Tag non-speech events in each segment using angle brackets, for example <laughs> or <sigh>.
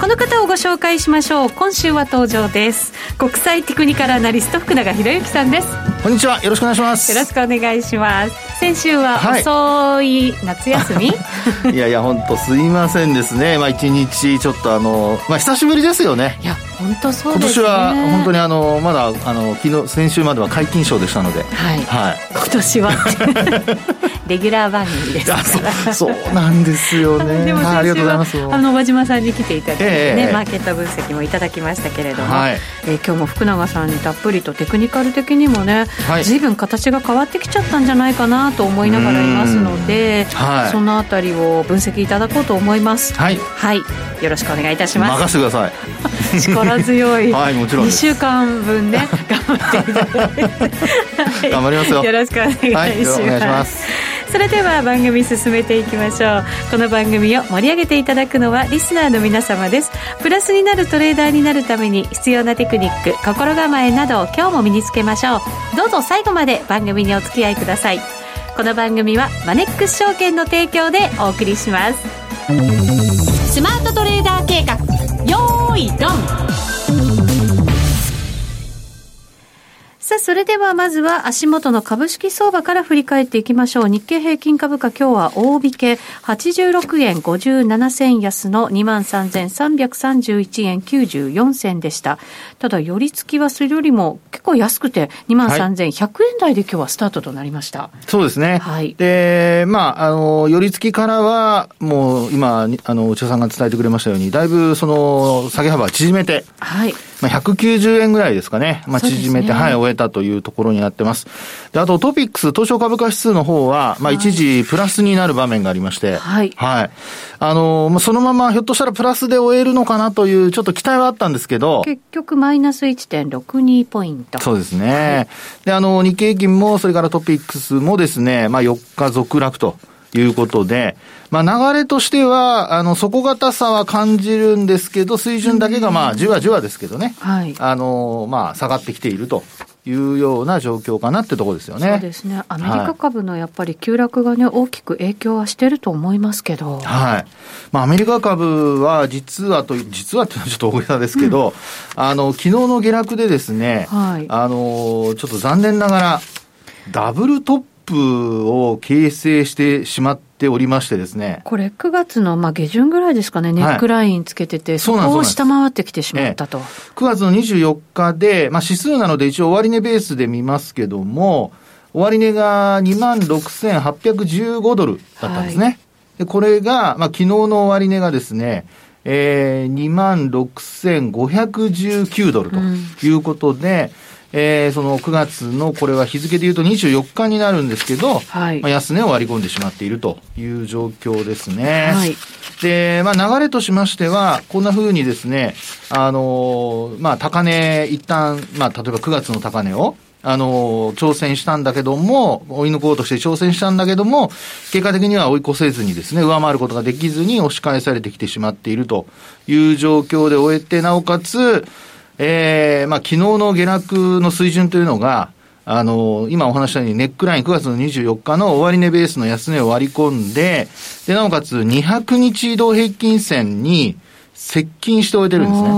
この方をご紹介しましょう。今週は登場です。国際テクニカルアナリスト福永博之さんです。こんにちは。よろしくお願いします。よろしくお願いします。先週は遅い夏休み、はい、いやいや本当すいませんですね。まあ一日ちょっとあのまあ久しぶりですよね。いや本当そうですね。今年は本当にあのまだあの昨日先週までは皆勤賞でしたので。はい、はい、今年は。<laughs> レギュラー番組ですから。そうなんですよね。でもありがとうございます。あの和島さんに来ていただいてね、えー、マーケット分析もいただきましたけれども、はい、えー、今日も福永さんにたっぷりとテクニカル的にもね、はい、随分形が変わってきちゃったんじゃないかなと思いながらいますので、はい、そのあたりを分析いただこうと思います。はい、はい、よろしくお願いいたします。任せてください <laughs> 力強い、はい、もちろん2週間分ね <laughs> 頑張っていただいて、はい、頑張りますよ。よろしくお願いします、はい、ます。それでは番組進めていきましょう。この番組を盛り上げていただくのはリスナーの皆様です。プラスになるトレーダーになるために必要なテクニック心構えなどを今日も身につけましょう。どうぞ最後まで番組にお付き合いください。この番組はマネックス証券の提供でお送りします。スマートトレーダー計画。よーいさあ、それではまずは足元の株式相場から振り返っていきましょう。日経平均株価今日は大引け86円57銭安の23,331円94銭でした。ただ、寄り付きはそれよりも結構安くて23,100円台で今日はスタートとなりました。はい、そうですね。はい。で、まあ、あの、寄り付きからはもう今、あの、内田さんが伝えてくれましたように、だいぶその下げ幅縮めて、はい。まあ、190円ぐらいですかね。まあ、縮めて、ね、はい、終えたというところになってます。で、あとトピックス、東証株価指数の方は、まあ、一時プラスになる場面がありまして、はい。はい。あの、まあ、そのままひょっとしたらプラスで終えるのかなという、ちょっと期待はあったんですけど、結局マイナス1.62ポイント。そうですね。はい、で、あの、日経平均も、それからトピックスもですね、まあ、4日続落と。いうことで、まあ流れとしては、あの、底堅さは感じるんですけど、水準だけがまあ、じわじわですけどね、はい。あの、まあ、下がってきていると。いうような状況かなってところですよね。そうですね。アメリカ株のやっぱり急落がね、大きく影響はしてると思いますけど。はい。まあ、アメリカ株は実はと、実はっていうのはちょっと大げさですけど、うん、あの、昨日の下落でですね、はい、あの、ちょっと残念ながら、ダブルトッププを形成してしまっておりましてですね。これ9月のまあ下旬ぐらいですかね、ネックラインつけてて、はい、そこを下回ってきてしまったと。ええ、9月の24日で、まあ指数なので一応終値ベースで見ますけども、終値が26,815ドルだったんですね。はい、でこれが、まあ昨日の終値がですね、えー、26,519ドルということで、うんえー、その9月のこれは日付でいうと24日になるんですけど、はい、まあ、安値を割り込んでしまっているという状況ですね。はい、で、まあ、流れとしましては、こんな風にですね、あのまあ、高値、一旦、まあ、例えば9月の高値を、あの、挑戦したんだけども、追い抜こうとして挑戦したんだけども、結果的には追い越せずにですね、上回ることができずに押し返されてきてしまっているという状況で終えて、なおかつ、えー、まあ、昨日の下落の水準というのが、あの、今お話したようにネックライン9月の24日の終値ベースの安値を割り込んで、で、なおかつ200日移動平均線に、接近しておいてるんですね。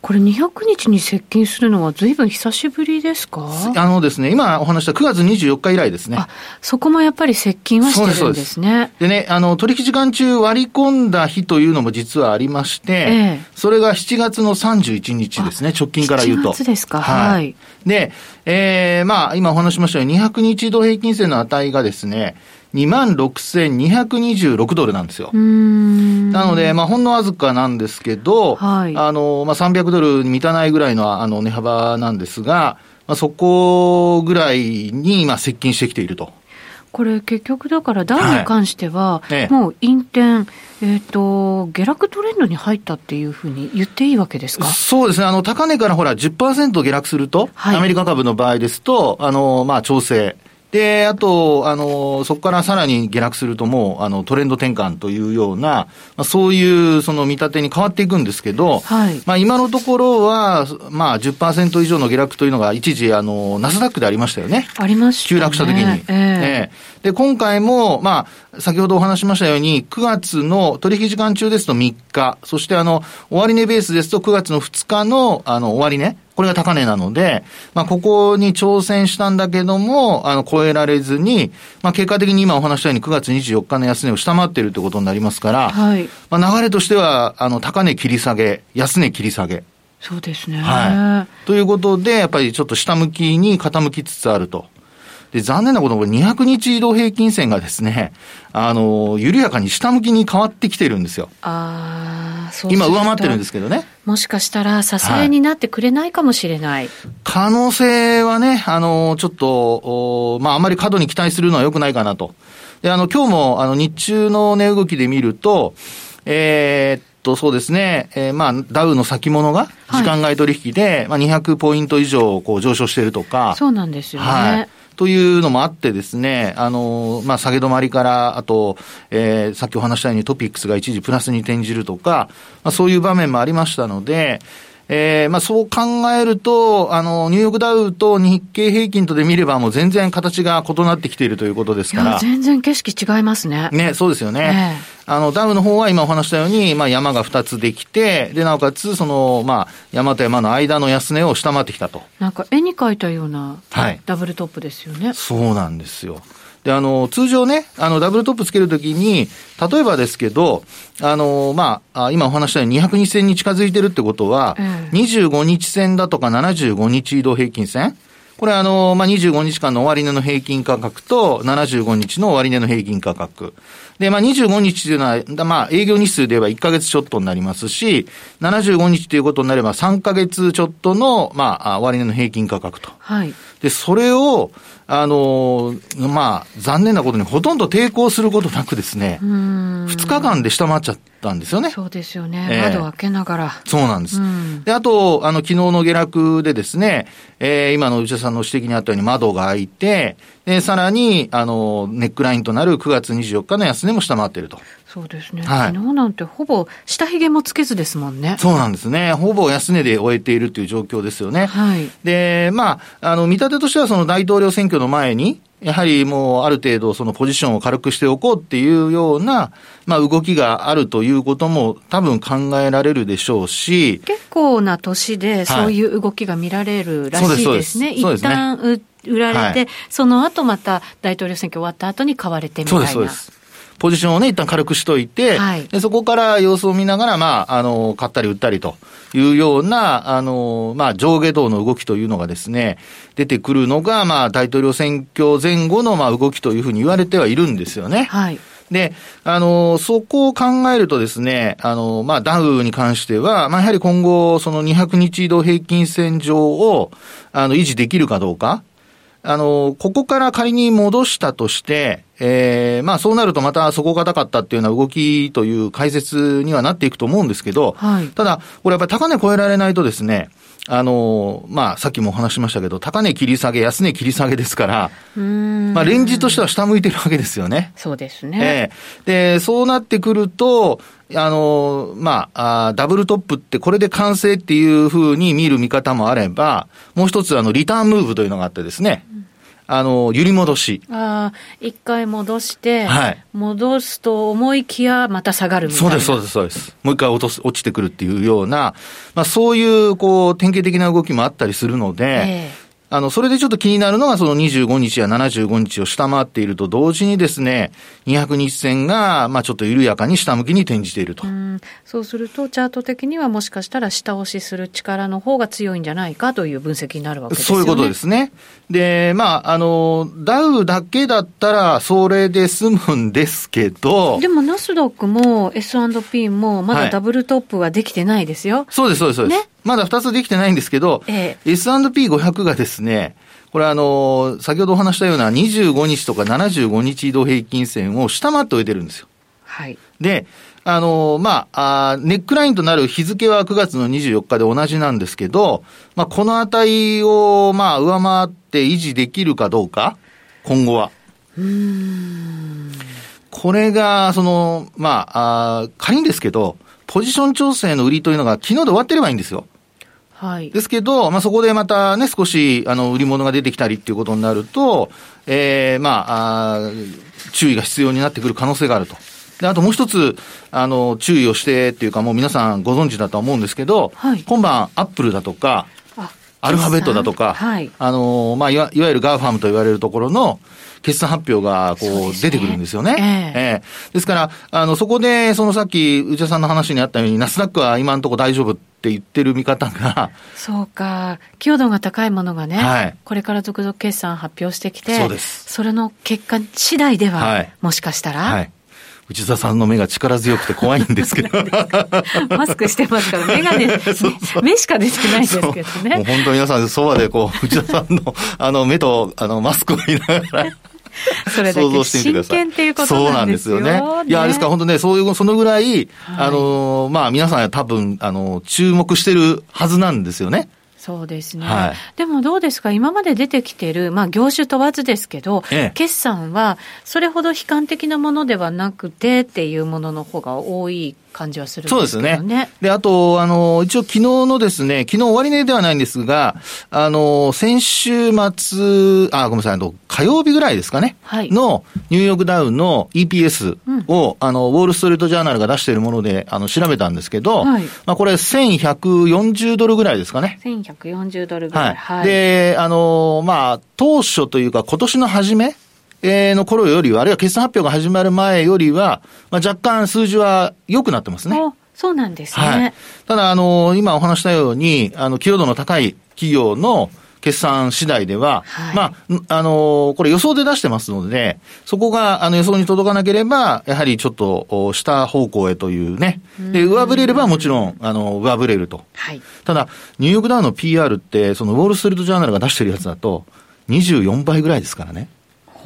これ200日に接近するのはずいぶん久しぶりですか？あのですね、今お話した9月24日以来ですね。あ、そこもやっぱり接近はしてるんですね。でね、あの、取引時間中割り込んだ日というのも実はありまして、ええ、それが7月の31日ですね、直近から言うと。7月ですか、はい。はい、で、えー、まあ、今お話しましたように200日移動平均線の値がですね、26,226ドルなんですよ。なので、まあ、ほんのわずかなんですけど、はい、あの、まあ、300ドルに満たないぐらいの、あの、値幅なんですが、まあ、そこぐらいに、今、接近してきていると。これ結局だからダウに関しては、もう陰転、えっ、ー、と、下落トレンドに入ったっていうふうに言っていいわけですか？そうですね。あの、高値からほら10%下落すると、はい、アメリカ株の場合ですと、あの、まあ、調整。で、あと、あの、そこからさらに下落するともう、あの、トレンド転換というような、まあ、そういうその見立てに変わっていくんですけど、はい、まあ今のところは、まあ10%以上の下落というのが一時、あの、ナスダックでありましたよね。ありました、ね、急落した時に。えー、えー、で、今回も、まあ、先ほどお話しましたように、9月の取引時間中ですと3日、そしてあの、終値ベースですと9月の2日の、あの、終値、これが高値なので、まあ、ここに挑戦したんだけども、あの、超えられずに、まあ、結果的に今お話したように9月24日の安値を下回っているということになりますから、はい。まあ、流れとしては、あの、高値切り下げ、安値切り下げ。そうですね。はい。ということで、やっぱりちょっと下向きに傾きつつあると。で、残念なことに200日移動平均線がですね、あの、緩やかに下向きに変わってきてるんですよ。ああ、今上回ってるんですけどね。もしかしたら支えになってくれないかもしれない。はい、可能性はね、あの、ちょっと、まあ、あまり過度に期待するのは良くないかなと。で、あの、今日も、あの、日中の値動きで見ると、えー、っと、そうですね、えー、まあ、ダウの先物が、時間外取引で、はい、まあ、200ポイント以上、こう、上昇しているとか。そうなんですよね。はいというのもあってですね、あの、まあ、下げ止まりから、あと、えー、さっきお話したようにトピックスが一時プラスに転じるとか、まあ、そういう場面もありましたので、えー、まあそう考えると、あの、ニューヨークダウと日経平均とで見ればもう全然形が異なってきているということですから。全然景色違いますね。ね、そうですよね。えー、あの、ダウの方は今お話したように、まあ山が2つできて、で、なおかつ、その、まあ、山と山の間の安値を下回ってきたと。なんか絵に描いたような、はい。ダブルトップですよね。そうなんですよ。で、あの、通常ね、あの、ダブルトップつけるときに、例えばですけど、あの、まあ、今お話したように200日線に近づいてるってことは、うん、25日線だとか75日移動平均線これあの、まあ、25日間の終値の平均価格と75日の終値の平均価格。で、まあ、25日というのは、まあ、営業日数で言えば1ヶ月ちょっとになりますし、75日ということになれば3ヶ月ちょっとの、まあ、終値の平均価格と。はい。で、それを、あのまあ、残念なことにほとんど抵抗することなくですね、2日間で下回っちゃったんですよね。そうですよね。えー、窓開けながら。そうなんです。で、あと、あの、昨日の下落でですね、えー、今の内田さんの指摘にあったように窓が開いて、で、さらに、あの、ネックラインとなる9月24日の安値も下回っていると。そうですね。はい、昨日なんてほぼ下髭もつけずですもんね。そうなんですね。ほぼ安値で終えているという状況ですよね。はい。で、まあ、あの、見立てとしてはその大統領選挙の前に、やはりもうある程度そのポジションを軽くしておこうっていうような、まあ動きがあるということも多分考えられるでしょうし。結構な年でそういう動きが見られるらしいですね。はい、一旦売られて、はい、その後また大統領選挙終わった後に買われてみたいな。そうです、そうです。ポジションをね、一旦軽くしといて、はい、でそこから様子を見ながら、まあ、あの、買ったり売ったりというような、あの、まあ、上下動の動きというのがですね、出てくるのが、まあ、大統領選挙前後の、まあ、動きというふうに言われてはいるんですよね。はい。で、あの、そこを考えるとですね、あの、まあ、ダウに関しては、まあ、やはり今後、その200日移動平均線上を、あの、維持できるかどうか。あの、ここから仮に戻したとして、ええー、まあそうなるとまた底堅かったっていうような動きという解説にはなっていくと思うんですけど、はい、ただ、これやっぱり高値超えられないとですね、あの、まあ、さっきもお話しましたけど、高値切り下げ、安値切り下げですから、まあ、レンジとしては下向いてるわけですよね。そうですね。ええー、で、そうなってくると、あの、まああ、ダブルトップってこれで完成っていうふうに見る見方もあれば、もう一つあの、リターンムーブというのがあってですね、うんあの、揺り戻し。ああ、一回戻して、はい。戻すと思いきや、また下がるみたいな。そうです、そうです、そうです。もう一回落とす、落ちてくるっていうような、まあそういう、こう、典型的な動きもあったりするので、えーあの、それでちょっと気になるのが、その25日や75日を下回っていると同時にですね、200日線が、まあちょっと緩やかに下向きに転じていると。うそうすると、チャート的にはもしかしたら下押しする力の方が強いんじゃないかという分析になるわけですよね。そういうことですね。で、まあ、あの、ダウだけだったら、それで済むんですけど。でも、ナスダックも S&P も、まだダブルトップはできてないですよ。はい、そうです、そうです、そうです。ねまだ2つできてないんですけど、ええ、S&P500 がですね、これあの、先ほどお話したような25日とか75日移動平均線を下回っておいてるんですよ。はい。で、あの、まあ、あネックラインとなる日付は9月の24日で同じなんですけど、まあ、この値を、まあ、上回って維持できるかどうか。今後は。うんこれが、その、まあ、あ仮にですけど、ポジション調整の売りというのが昨日で終わってればいいんですよ。はい。ですけど、まあ、そこでまたね、少し、あの、売り物が出てきたりっていうことになると、ええー、まあ、注意が必要になってくる可能性があると。で、あともう一つ、あの、注意をしてっていうか、もう皆さんご存知だと思うんですけど、はい、今晩、アップルだとか、アルファベットだとか、はい、あの、まあ、いわいわゆる GAFAM と言われるところの、決算発表が、こう、出てくるんですよね。ええー、ですから、あの、そこで、そのさっき、内田さんの話にあったように、ナスダックは今のところ大丈夫って言ってる見方が。そうか。強度が高いものがね、はい、これから続々決算発表してきて、そうです。それの結果次第では、はい、もしかしたら、はい内田さんの目が力強くて怖いんですけど。<laughs> マスクしてますから、目がね、目しか出てないんですけどね。もう本当皆さん、そばでこう、内田さんの、あの、目と、あの、マスクを見ながら、<laughs> それだけ真剣っていうことなんですよね。そうなんですよね。いや、ですから本当ね、そういう、そのぐらい、はい、あの、まあ皆さん多分、あの、注目してるはずなんですよね。そうですね、はい、でもどうですか、今まで出てきてる、まあ、業種問わずですけど、ええ、決算はそれほど悲観的なものではなくてっていうものの方が多い感じはするんですけどね。そうですね。で、あと、あの、一応昨日のですね、昨日終値ではないんですが、あの、先週末、あ、ごめんなさい、あの、火曜日ぐらいですかね。はい。のニューヨークダウンの EPS を、うん、あの、ウォールストリートジャーナルが出しているもので、あの、調べたんですけど、はい。まあ、これ1140ドルぐらいですかね。1140ドルぐらい。はい。はい、で、あの、まあ、当初というか今年の初め、えの頃よりは、あるいは決算発表が始まる前よりは、まあ、若干数字は良くなってますね。そうなんですね。はい、ただ、あの、今お話したように、あの、寄与度の高い企業の決算次第では、はい、まあ、あの、これ予想で出してますので、そこが、あの、予想に届かなければ、やはりちょっと、下方向へというね。で、上振れればもちろん、あの、上振れると。はい。ただ、ニューヨークダウンの PR って、その、ウォールストリートジャーナルが出してるやつだと、24倍ぐらいですからね。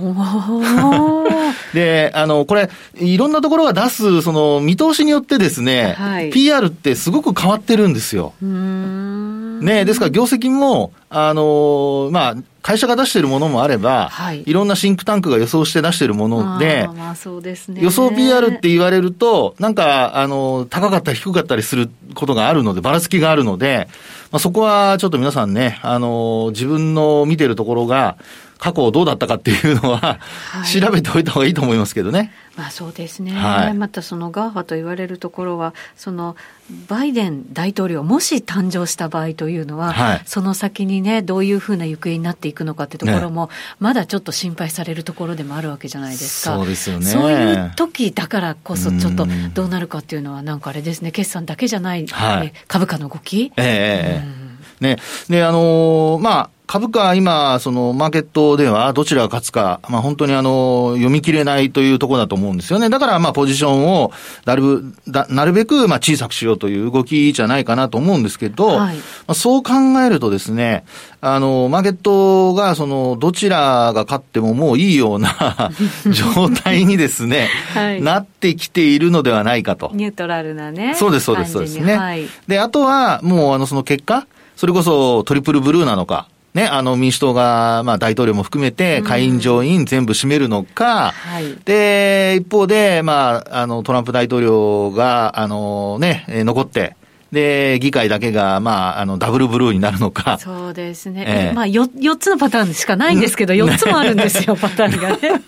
<laughs> で、あの、これ、いろんなところが出す、その、見通しによってですね、はい、PR ってすごく変わってるんですよ。ね、ですから業績も、あのまあ、会社が出しているものもあれば、はい、いろんなシンクタンクが予想して出しているもので、まあそうですね、予想 PER って言われると、なんか、あの、高かったり低かったりすることがあるので、ばらつきがあるので、まあ、そこはちょっと皆さんね、あの、自分の見てるところが、過去どうだったかっていうのは、はい、調べておいた方がいいと思いますけどね。まあそうですね。はい、またその GAFA と言われるところは、そのバイデン大統領、もし誕生した場合というのは、はい、その先にね、どういうふうな行方になっていくのかってところも、ね、まだちょっと心配されるところでもあるわけじゃないですか。そうですよね。そういう時だからこそ、ちょっとどうなるかっていうのは、なんかあれですね、決算だけじゃない、はい、株価の動き？ええーね。で、あのー、まあ、株価、今、そのマーケットではどちらが勝つか、まあ本当にあの、読み切れないというところだと思うんですよね。だからまあポジションをなるだなるべくまあ小さくしようという動きじゃないかなと思うんですけど、はい、まあ、そう考えるとですね、あの、マーケットがその、どちらが勝ってももういいような <laughs> 状態にですね、<laughs> はい、なってきているのではないかと。ニュートラルなね。そうです、そうです、そうですね。はい、で、あとはもうあの、その結果、それこそトリプルブルーなのか、ね、あの民主党が、まあ大統領も含めて下院上院全部占めるのか、はい、で、一方で、まあ、あのトランプ大統領が、あのね、残って、で、議会だけが、まあ、あの、ダブルブルーになるのか。そうですね。えー、まあ4、4つのパターンしかないんですけど、4つもあるんですよ、<laughs> パターンがね。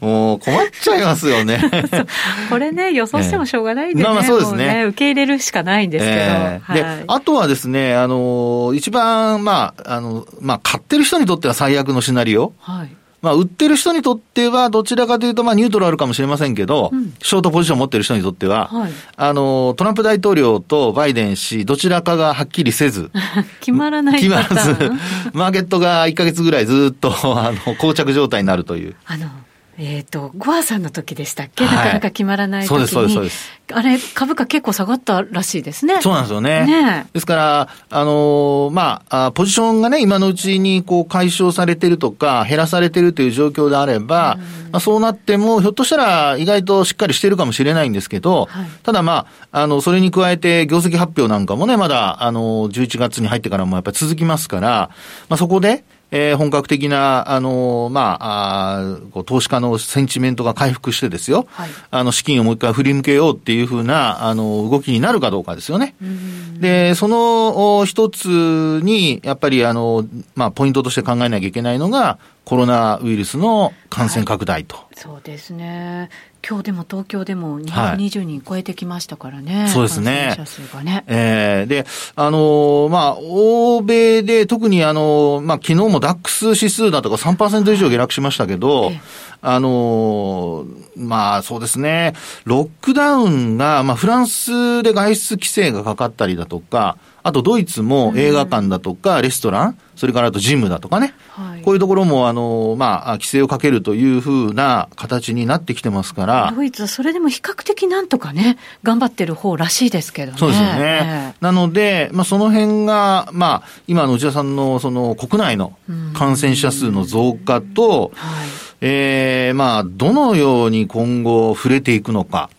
もう、困っちゃいますよね。<laughs> これね、予想してもしょうがないんでね。まあまあそうですね、ね、受け入れるしかないんですけど。えー、で、はい、あとはですね、あの、一番、まあ、あの、まあ、買ってる人にとっては最悪のシナリオ。はい。まあ、売ってる人にとっては、どちらかというと、まあ、ニュートラルかもしれませんけど、うん、ショートポジションを持ってる人にとっては、はい、あの、トランプ大統領とバイデン氏、どちらかがはっきりせず、<laughs> 決まらない決まらず、マーケットが1ヶ月ぐらいずっと、あの、膠着状態になるという。あの、えっ、ー、と、ゴアさんの時でしたっけ、はい、なかなか決まらない時に。そうです、そうです、あれ、株価結構下がったらしいですね。そうなんですよね。ねですから、あのー、まあ、ポジションがね、今のうちにこう解消されてるとか、減らされてるという状況であれば、まあ、そうなっても、ひょっとしたら意外としっかりしてるかもしれないんですけど、はい、ただまあ、あの、それに加えて業績発表なんかもね、まだ、あの、11月に入ってからもやっぱり続きますから、まあ、そこで、えー、本格的な、あの、まあ、あ投資家のセンチメントが回復してですよ、はい、あの、資金をもう一回振り向けようっていうふうな、あの、動きになるかどうかですよね。で、その一つに、やっぱり、あの、まあ、ポイントとして考えなきゃいけないのが、コロナウイルスの感染拡大と。はい、そうですね。今日でも東京でも220人超えてきましたからね。はい、そうですね。者数がね。ええー、で、あのー、まあ、欧米で特にあのー、まあ、昨日もダックス指数だとか3%以上下落しましたけど、はい、あのまあ、そうですね。ロックダウンが、まあ、フランスで外出規制がかかったりだとか、あとドイツも映画館だとか、レストラン、それからあとジムだとかね、はい、こういうところも、あの、まあ、規制をかけるというふうな形になってきてますから。ドイツはそれでも比較的なんとかね、頑張ってる方らしいですけどね。そうですよね。えー、なので、まあ、その辺が、まあ、今の内田さんの、その、国内の感染者数の増加と、はい、ええー、まあ、どのように今後触れていくのか。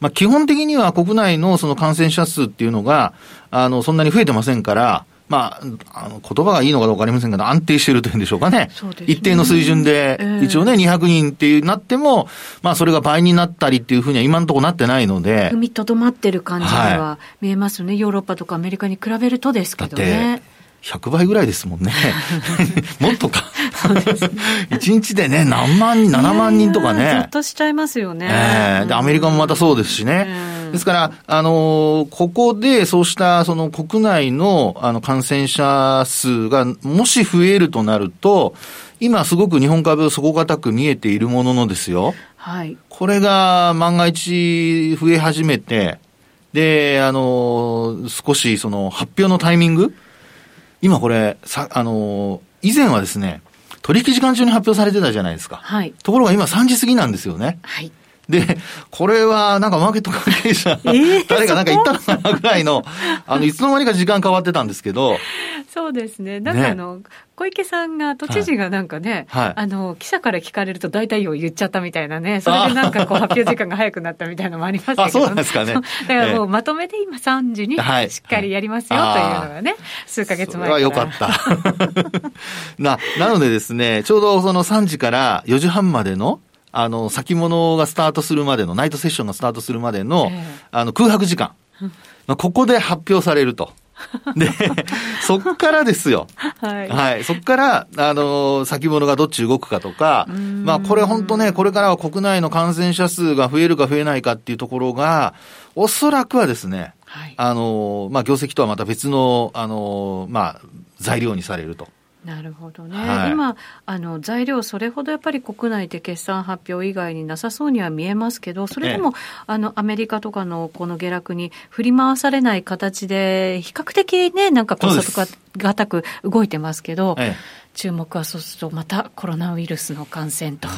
まあ、基本的には国内のその感染者数っていうのが、あの、そんなに増えてませんから、まあ、あの、言葉がいいのかどうかありませんけど、安定しているというんでしょうかね。ね一定の水準で、一応ね、200人っていうなっても、まあ、それが倍になったりっていうふうには今のところなってないので。踏みとどまってる感じには見えますよね、はい、ヨーロッパとかアメリカに比べるとですけどね。100倍ぐらいですもんね。<laughs> もっとか。1日でね、何万人、7万人とかね。ずっとしちゃいますよね。えー、で、アメリカもまたそうですしね。ですから、あのー、ここでそうしたその国内のあの感染者数がもし増えるとなると、今すごく日本株底堅く見えているもののですよ。はい。これが万が一増え始めて、で、あのー、少しその発表のタイミング今これ、さ、あの以前はですね、取引時間中に発表されてたじゃないですか。はい。ところが今3時過ぎなんですよね。はい。で、これはなんかマーケット関係者、えー、誰かなんか言ったのかなぐらいの、あの、いつの間にか時間変わってたんですけど。そうですね。なんかあの、ね、小池さんが、都知事がなんかね、はい、あの、記者から聞かれると大体を言っちゃったみたいなね、それでなんかこう発表時間が早くなったみたいなのもありますけど、あ、そうですかね。<laughs> だからもうまとめて今3時にしっかりやりますよというのがね、数か月前から。はよかった。<laughs> な、なのでですね、ちょうどその3時から4時半までのあの、先物がスタートするまでの、ナイトセッションがスタートするまでの、えー、あの、空白時間。ここで発表されると。<laughs> で、そっからですよ。はい。はい。そっから、あの、先物がどっち動くかとか、まあ、これ本当ね、これからは国内の感染者数が増えるか増えないかっていうところが、おそらくはですね、はい、あの、まあ、業績とはまた別の、あの、まあ、材料にされると。なるほどね、はい、今あの、材料、それほどやっぱり国内で決算発表以外になさそうには見えますけど、それでも、あのアメリカとかのこの下落に振り回されない形で、比較的ね、なんかコストが高く動いてますけど、ええ、注目はそうすると、またコロナウイルスの感染と。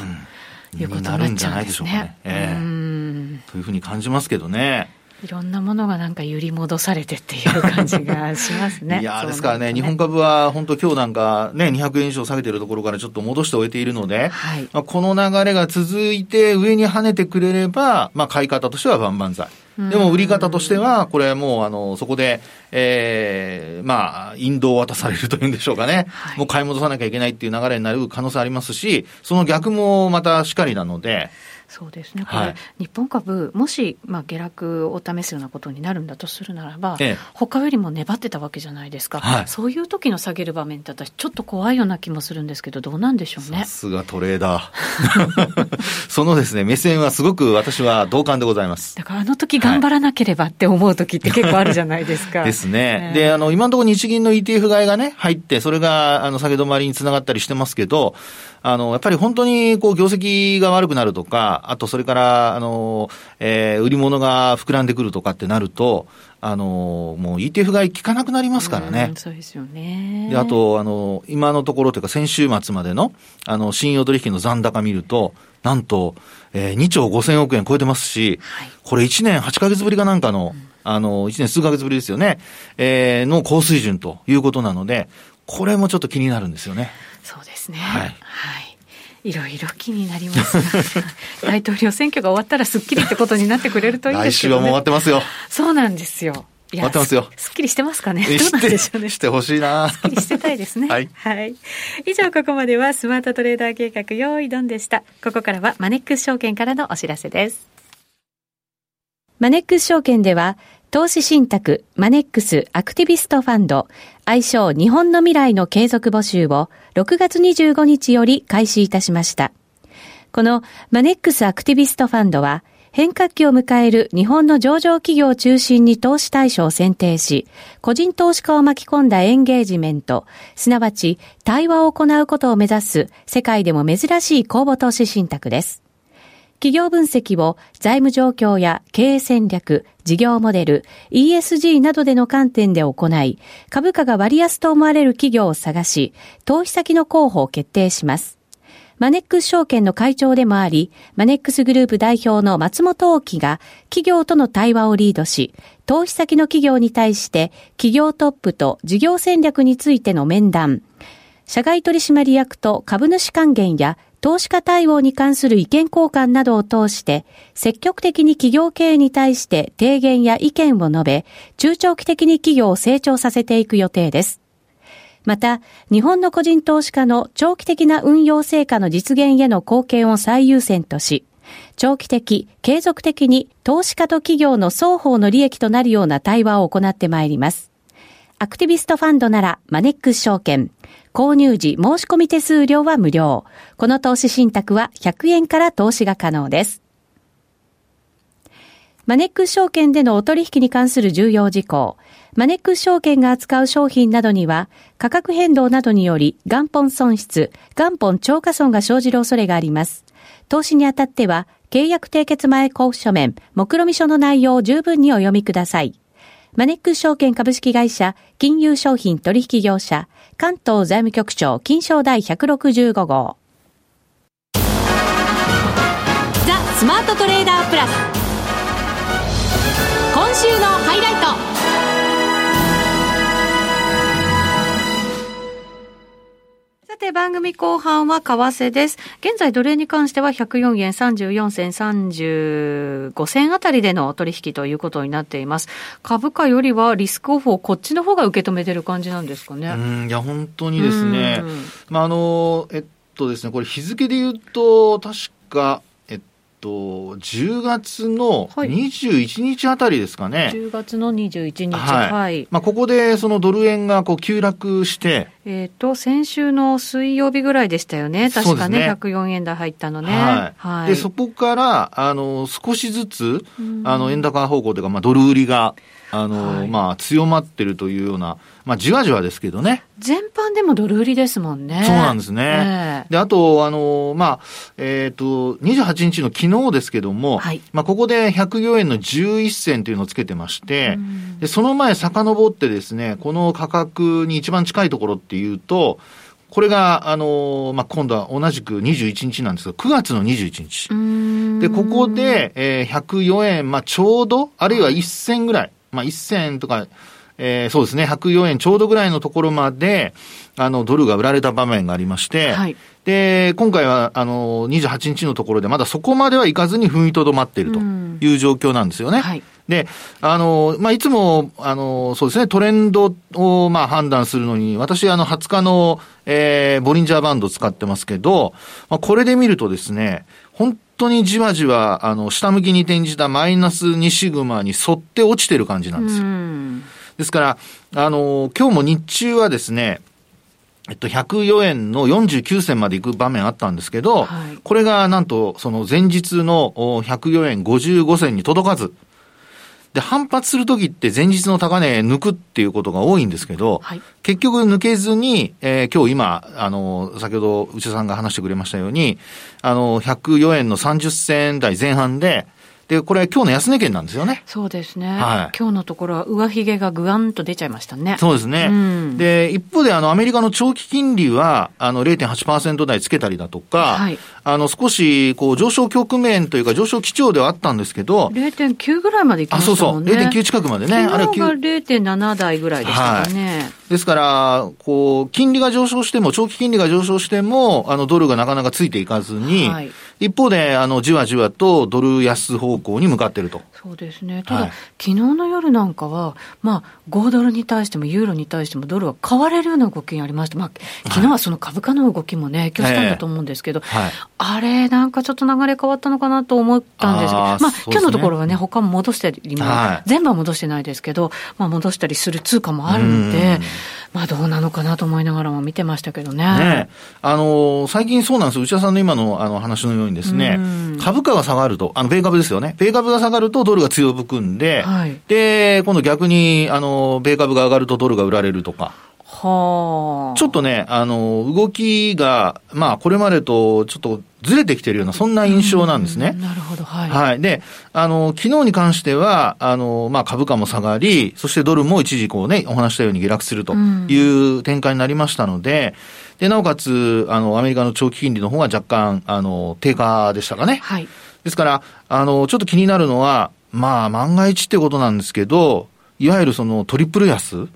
いうことになっちゃうんですね。ええ、というふうに感じますけどね。いろんなものがなんか揺り戻されてっていう感じがしますね。<laughs> いやですからね、ね日本株は本当今日なんかね、200円以上下げてるところからちょっと戻して終えているので、はい、まあ、この流れが続いて上に跳ねてくれれば、まあ、買い方としては万々歳。でも売り方としては、これもう、あの、そこで、ええー、まあ、引導を渡されるというんでしょうかね。はい、もう買い戻さなきゃいけないっていう流れになる可能性ありますし、その逆もまたしっかりなので、そうですね、これ、はい、日本株、もし、まあ、下落を試すようなことになるんだとするならば、ええ、他よりも粘ってたわけじゃないですか、はい、そういう時の下げる場面って、私、ちょっと怖いような気もするんですけど、どうなんでしょうね。さすがトレーダー。<laughs> そのですね、目線はすごく私は同感でございます。だから、あの時頑張らなければって思う時って結構あるじゃないですか。ですね。で、あの、今のところ日銀の ETF 買いがね、入って、それが、あの、下げ止まりにつながったりしてますけど、あの、やっぱり本当に、こう、業績が悪くなるとか、あと、それから、あの、えー、売り物が膨らんでくるとかってなると、あの、もう ETF 買い効かなくなりますからね。うそうですよね。で、あと、あの、今のところというか、先週末までの、あの、信用取引の残高見ると、なんと、えー、2兆5000億円超えてますし、はい、これ1年8ヶ月ぶりかなんかの、うん、あの、1年数ヶ月ぶりですよね、えー、の高水準ということなので、これもちょっと気になるんですよね。そうですね。はい。はい。いろいろ気になりますが、<laughs> 大統領選挙が終わったらすっきりってことになってくれるといいですけど、ね、来週はもう終わってますよ。そうなんですよ。待ってますよ。すっきりしてますかね？どうなんでしょうね。してほしいなすっきりしてたいですね。はい。はい。以上、ここまではスマートトレーダー計画用意ドンでした。ここからはマネックス証券からのお知らせです。マネックス証券では、投資信託マネックスアクティビストファンド愛称日本の未来の継続募集を6月25日より開始いたしました。このマネックスアクティビストファンドは変革期を迎える日本の上場企業を中心に投資対象を選定し、個人投資家を巻き込んだエンゲージメント、すなわち対話を行うことを目指す世界でも珍しい公募投資信託です。企業分析を財務状況や経営戦略、事業モデル、ESG などでの観点で行い、株価が割安と思われる企業を探し、投資先の候補を決定します。マネックス証券の会長でもあり、マネックスグループ代表の松本大樹が企業との対話をリードし、投資先の企業に対して企業トップと事業戦略についての面談、社外取締役と株主還元や投資家対応に関する意見交換などを通して、積極的に企業経営に対して提言や意見を述べ、中長期的に企業を成長させていく予定です。また、日本の個人投資家の長期的な運用成果の実現への貢献を最優先とし、長期的、継続的に投資家と企業の双方の利益となるような対話を行ってまいります。アクティビストファンドならマネックス証券、購入時申し込み手数料は無料。この投資信託は100円から投資が可能です。マネックス証券でのお取引に関する重要事項。マネックス証券が扱う商品などには、価格変動などにより元本損失、元本超過損が生じる恐れがあります。投資にあたっては、契約締結前交付書面、目論見書の内容を十分にお読みください。マネックス証券株式会社、金融商品取引業者、関東財務局長金賞第165号。ザ・スマートトレーダープラス。今週のハイライト。さて番組後半は為替です。現在ドル円に関しては104円34銭35銭あたりでの取引ということになっています。株価よりはリスクオフをこっちの方が受け止めてる感じなんですかね。うん、いや本当にですね。まああのえっとですねこれ日付で言うと確かと、10月の21日あたりですかね。はい、10月の21日。はい。はい、まあ、ここでそのドル円がこう急落して。えっ、と、先週の水曜日ぐらいでしたよね。確かね、ね104円台入ったのね。はい。はい、で、そこから、あの、少しずつ、あの、円高方向というか、まあ、ドル売りが、あの、はい、まあ、強まってるというような、まあ、じわじわですけどね。全般でもドル売りですもんね。そうなんですね。えー、で、あと、あの、まあ、えっ、ー、と、28日の昨日ですけども、はい、まあ、ここで104円の11銭というのをつけてまして、で、その前遡ってですね、この価格に一番近いところっていうと、これが、あの、まあ、今度は同じく21日なんですが、9月の21日。で、ここで、えー、104円、まあ、ちょうど、あるいは1銭ぐらい、まあ、1銭とか、えー、そうですね、104円ちょうどぐらいのところまで、あの、ドルが売られた場面がありまして、はい、で、今回は、あの、28日のところでまだそこまではいかずに踏みとどまっているという状況なんですよね。はい、で、あの、まあ、いつも、あの、そうですね、トレンドを、まあ、判断するのに、私、あの、20日の、えー、ボリンジャーバンド使ってますけど、まあ、これで見るとですね、本当にじわじわ、あの、下向きに転じたマイナス2シグマに沿って落ちてる感じなんですよ。ですから、あの、今日も日中はですね、えっと、104円の49銭まで行く場面あったんですけど、はい、これがなんと、その前日の104円55銭に届かず、で、反発するときって前日の高値抜くっていうことが多いんですけど、はい、結局抜けずに、えー、今日今、あの、先ほど内田さんが話してくれましたように、あの、104円の30銭台前半で、で、これ今日の安値圏なんですよね。そうですね。はい。今日のところは上髭がぐわんと出ちゃいましたね。そうですね。うん、で、一方であのアメリカの長期金利は、あの0.8%台つけたりだとか、はい、あの少しこう上昇局面というか上昇基調ではあったんですけど、0.9ぐらいまでいきましたもんね。あ、そうそう。0.9近くまでね。あれが0.7台ぐらいでしたかね。はい、ですから、こう、金利が上昇しても、長期金利が上昇しても、あの、ドルがなかなかついていかずに、はい、一方で、あの、じわじわとドル安方向に向かっていると。そうですね。ただ、はい、昨日の夜なんかは、まあ、5ドルに対しても、ユーロに対しても、ドルは買われるような動きがありました。まあ、昨日はその株価の動きもね、影響したんだと思うんですけど、はい、あれ、なんかちょっと流れ変わったのかなと思ったんですけど、あまあ、今日のところはね、他も戻したりも、全部は戻してないですけど、まあ、戻したりする通貨もあるんで、まあ、どうなのかなと思いながらも見てましたけどね。ねあの、最近そうなんですよ。内田さんの今のあの話のようにですね、株価が下がると、あの、米株ですよね。米株が下がるとドルが強含んで、はい、で、今度逆に、あの、米株が上がるとドルが売られるとか。はあ、ちょっとね、あの、動きが、まあ、これまでとちょっとずれてきてるような、そんな印象なんですね。なるほど、はい。はい。で、あの、昨日に関しては、あの、まあ、株価も下がり、そしてドルも一時こうね、お話したように下落するという展開になりましたので、で、なおかつ、あの、アメリカの長期金利の方が若干、あの、低下でしたかね。はい。ですから、あの、ちょっと気になるのは、まあ、万が一ってことなんですけど、いわゆるそのトリプル安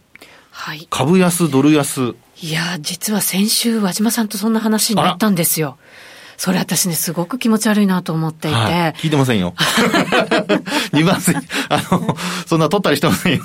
はい。株安、ドル安。いや、実は先週、和島さんとそんな話になったんですよ。それ私ね、すごく気持ち悪いなと思っていて。はい、聞いてませんよ。<laughs> 2番線、あの、そんな取ったりしてませんよ。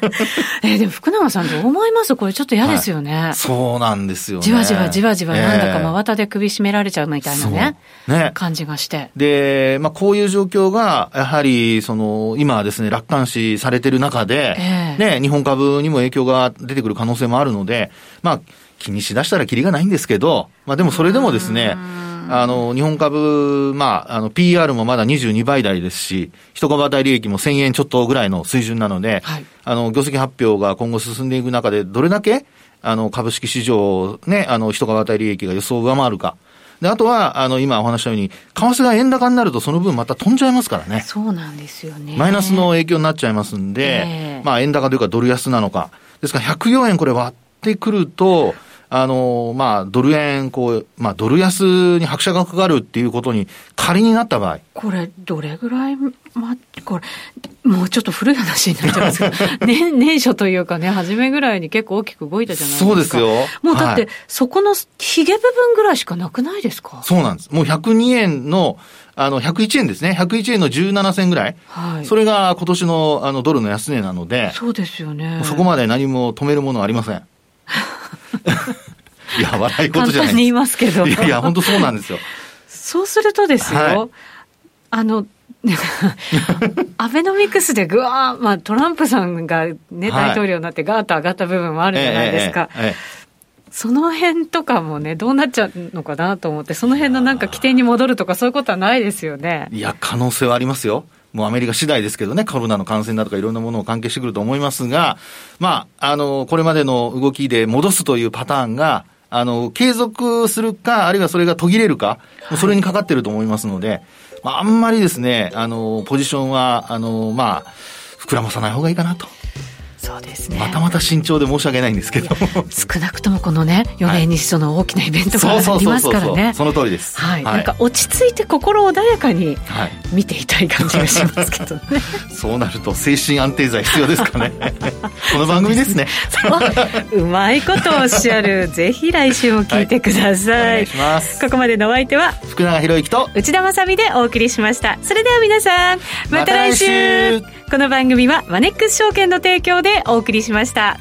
<laughs> えー、でも福永さんどう思います？これちょっと嫌ですよね、はい、そうなんですよね。じわじわじわじわなんだか真綿で首絞められちゃうみたいなね。ね。感じがして。で、まあこういう状況が、やはり、その、今はですね、楽観視されてる中で、えー、ね、日本株にも影響が出てくる可能性もあるので、まあ、気にしだしたらキリがないんですけど、まあでもそれでもですね、あの、日本株、まあ、あの、PR もまだ22倍台ですし、一株当たり利益も1000円ちょっとぐらいの水準なので、はい、あの、業績発表が今後進んでいく中で、どれだけ、あの、株式市場、ね、あの、一株当たり利益が予想を上回るか。で、あとは、あの、今お話したように、為替が円高になるとその分また飛んじゃいますからね。そうなんですよね。マイナスの影響になっちゃいますんで、えー、まあ、円高というかドル安なのか。ですから、104円これ割ってくると、あの、まあ、ドル円、こう、まあ、ドル安に拍車がかかるっていうことに仮になった場合。これ、どれぐらい、ま、これ、もうちょっと古い話になっちゃいますけど、年、<laughs> 年初というかね、初めぐらいに結構大きく動いたじゃないですか。そうですよ。もうだって、はい、そこのヒゲ部分ぐらいしかなくないですか？そうなんです。もう102円の、あの、101円ですね。101円の17銭ぐらい。はい。それが今年のあのドルの安値なので。そうですよね。そこまで何も止めるものはありません。いや、笑い事じゃない簡単に言いますけど。いや本当そうなんですよ。そうするとですよ、はい、あの、<laughs> アベノミクスでぐわー、まあ、トランプさんがね、大統領になってガーッと上がった部分もあるじゃないですか。えええその辺とかもね、どうなっちゃうのかなと思って、その辺のなんか起点に戻るとか、そういうことはないですよね。いや、可能性はありますよ。もうアメリカ次第ですけどね、コロナの感染だとかいろんなものを関係してくると思いますが、まあ、あの、これまでの動きで戻すというパターンが、あの、継続するか、あるいはそれが途切れるか、はい、それにかかってると思いますので、まあ、あんまりですね、あの、ポジションは、あの、まあ、膨らまさない方がいいかなと。そうですね。またまた慎重で申し訳ないんですけど少なくともこのね4年にその大きなイベントがありますからね。その通りです、はい、はい、なんか落ち着いて心穏やかに見ていたい感じがしますけどね、はい、そうなると精神安定剤必要ですかね。<laughs> この番組ですね。うまいことおっしゃる。<laughs> ぜひ来週も聞いてください、はい、お願いします。ここまでのお相手は福永博之と内田まさでお送りしました。それでは皆さんまた来週。この番組はマネックス証券の提供でお送りしました。